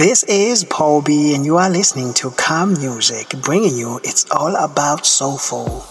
This is Paul B, and you are listening to Khamusique, bringing you It's All About Soulful.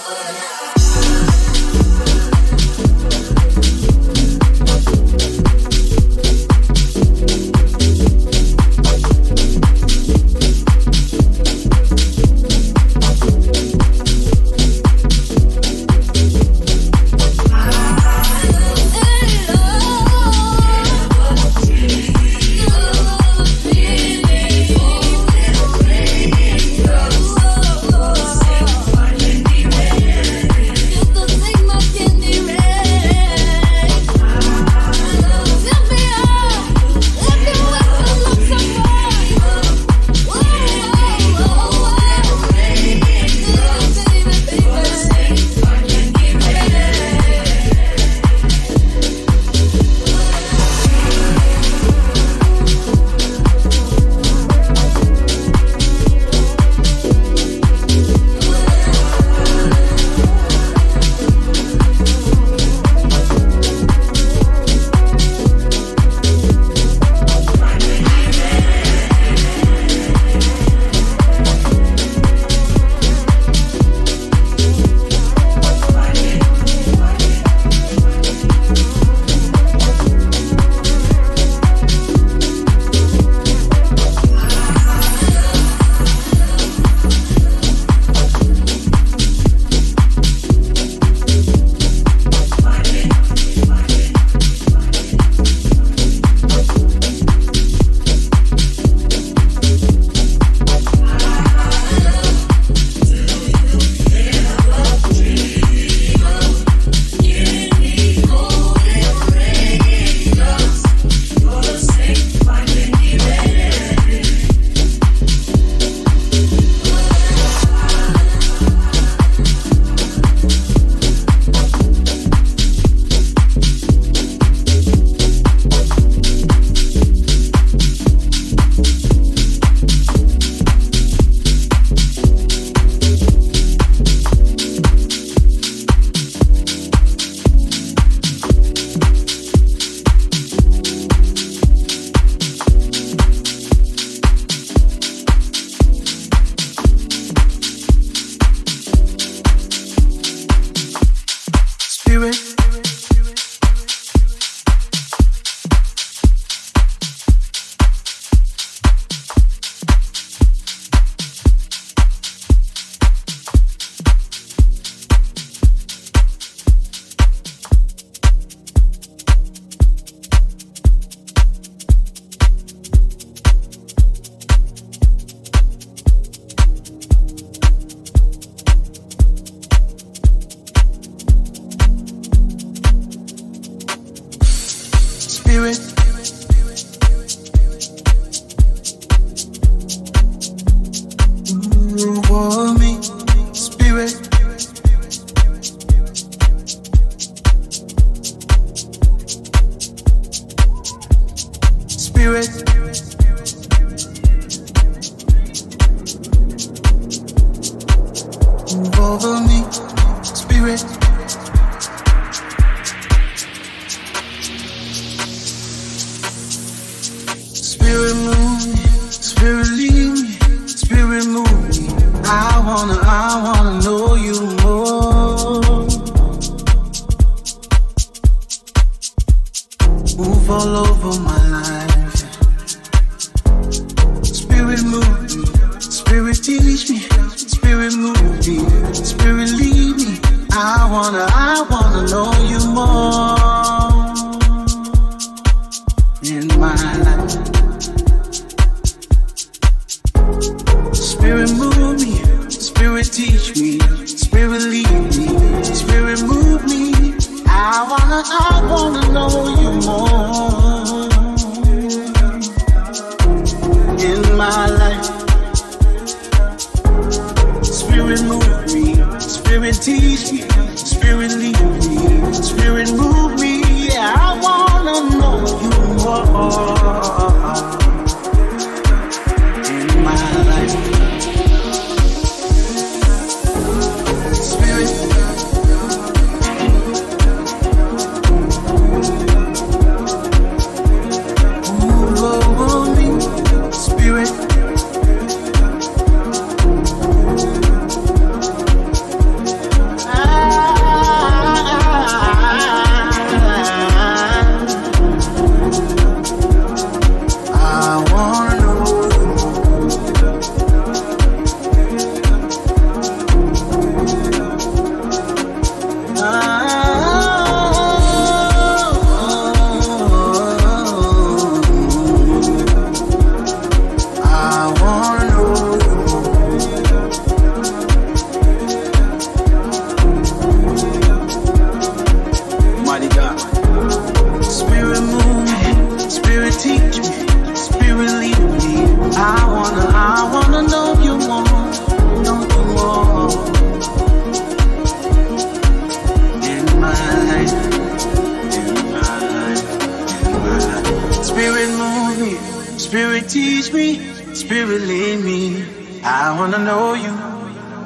Oh,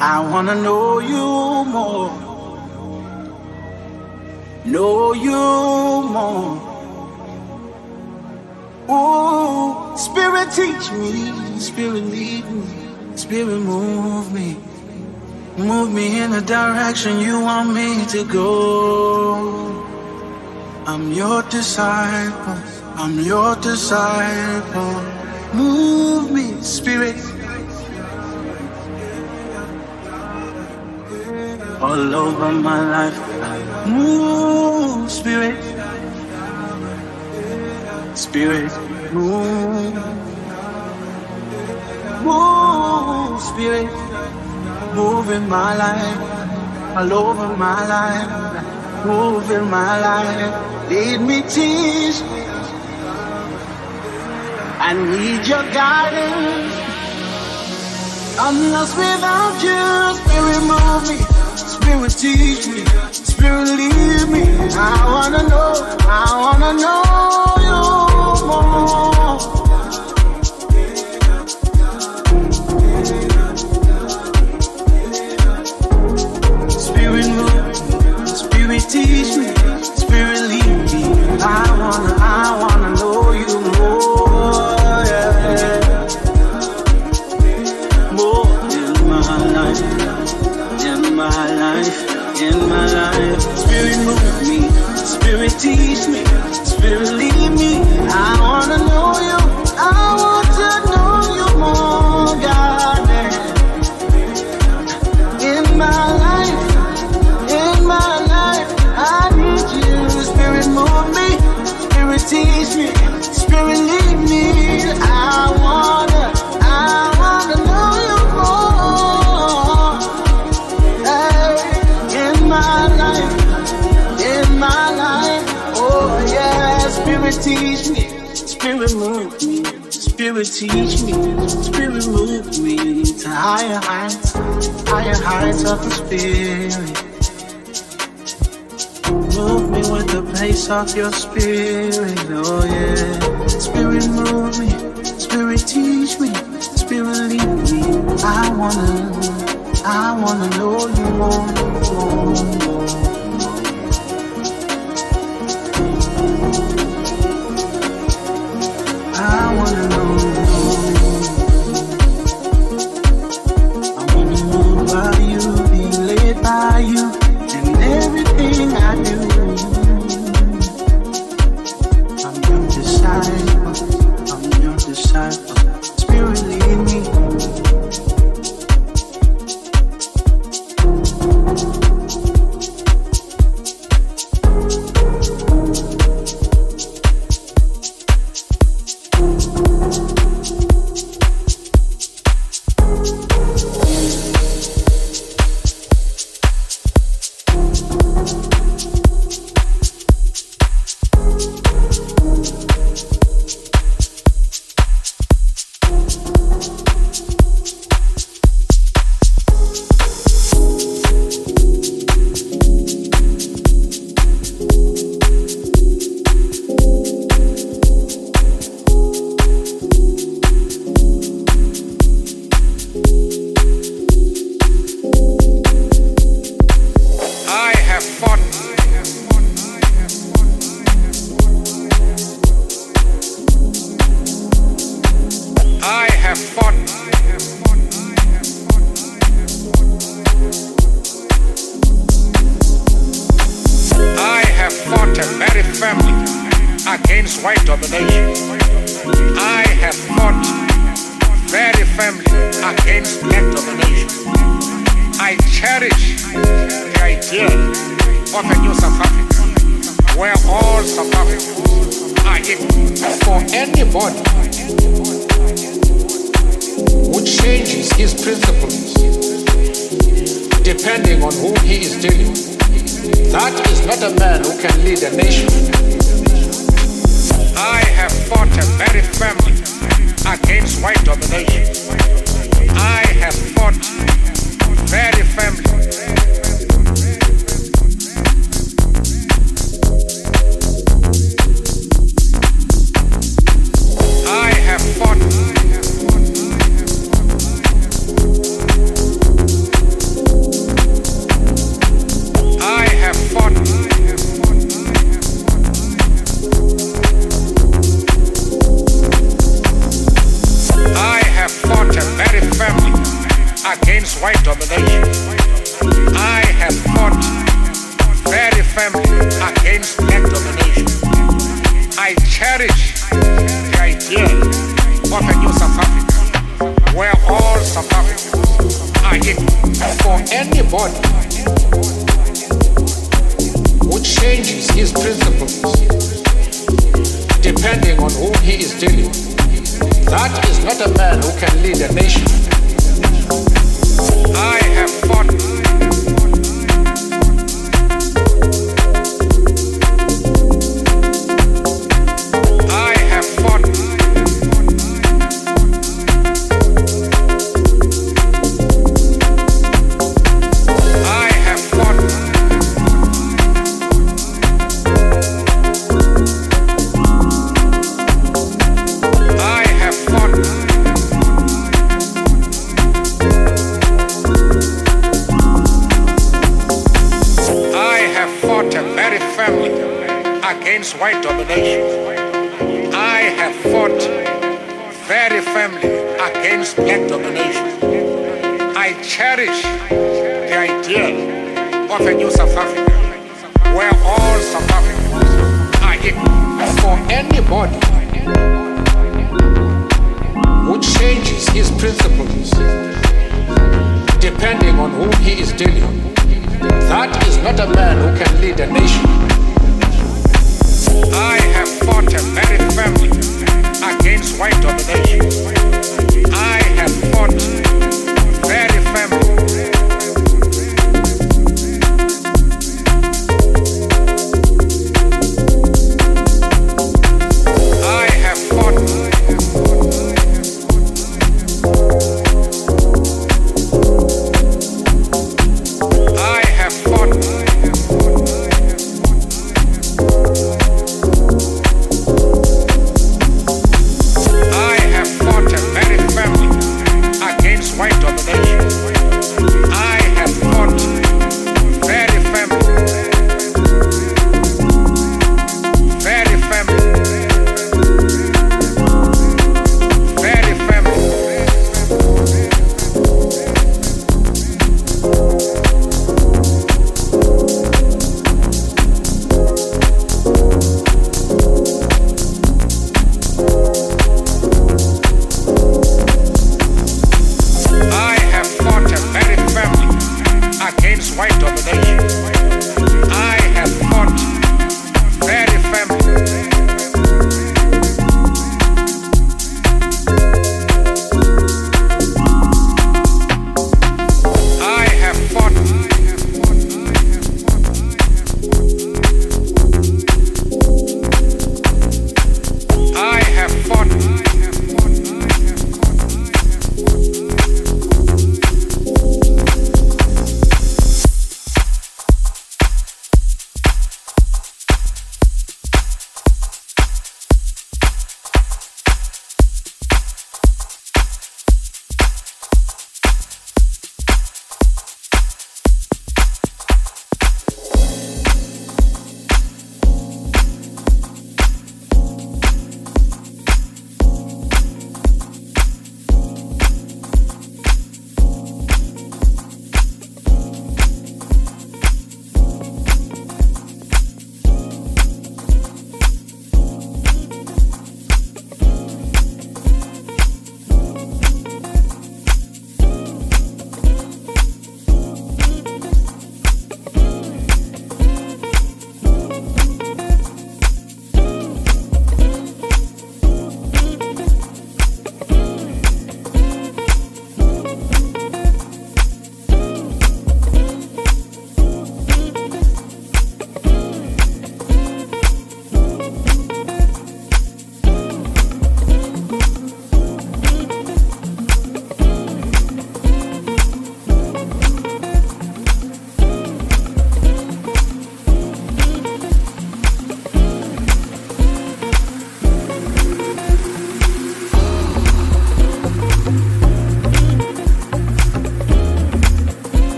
I wanna know you more. Know you more. Ooh, Spirit teach me, Spirit lead me, Spirit move me. Move me in the direction you want me to go. I'm your disciple. I'm your disciple. Move me, Spirit. All over my life. Move, Spirit. Spirit, move. Move, Spirit. Move in my life. All over my life. Move in my life. Lead me, teach. I need your guidance. I'm lost without you. Spirit, move me. Spirit, teach me. Spirit, lead me. I wanna know. I wanna know you more. Spirit, Spirit, teach me. Spirit, move me to higher heights, higher heights of the Spirit. Move me with the pace of your spirit, oh yeah. Spirit move me, spirit teach me, spirit lead me. I wanna, I wanna know you more, more, more.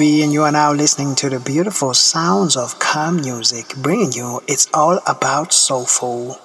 And you are now listening to the beautiful sounds of Khamusique, bringing you It's All About Soulful.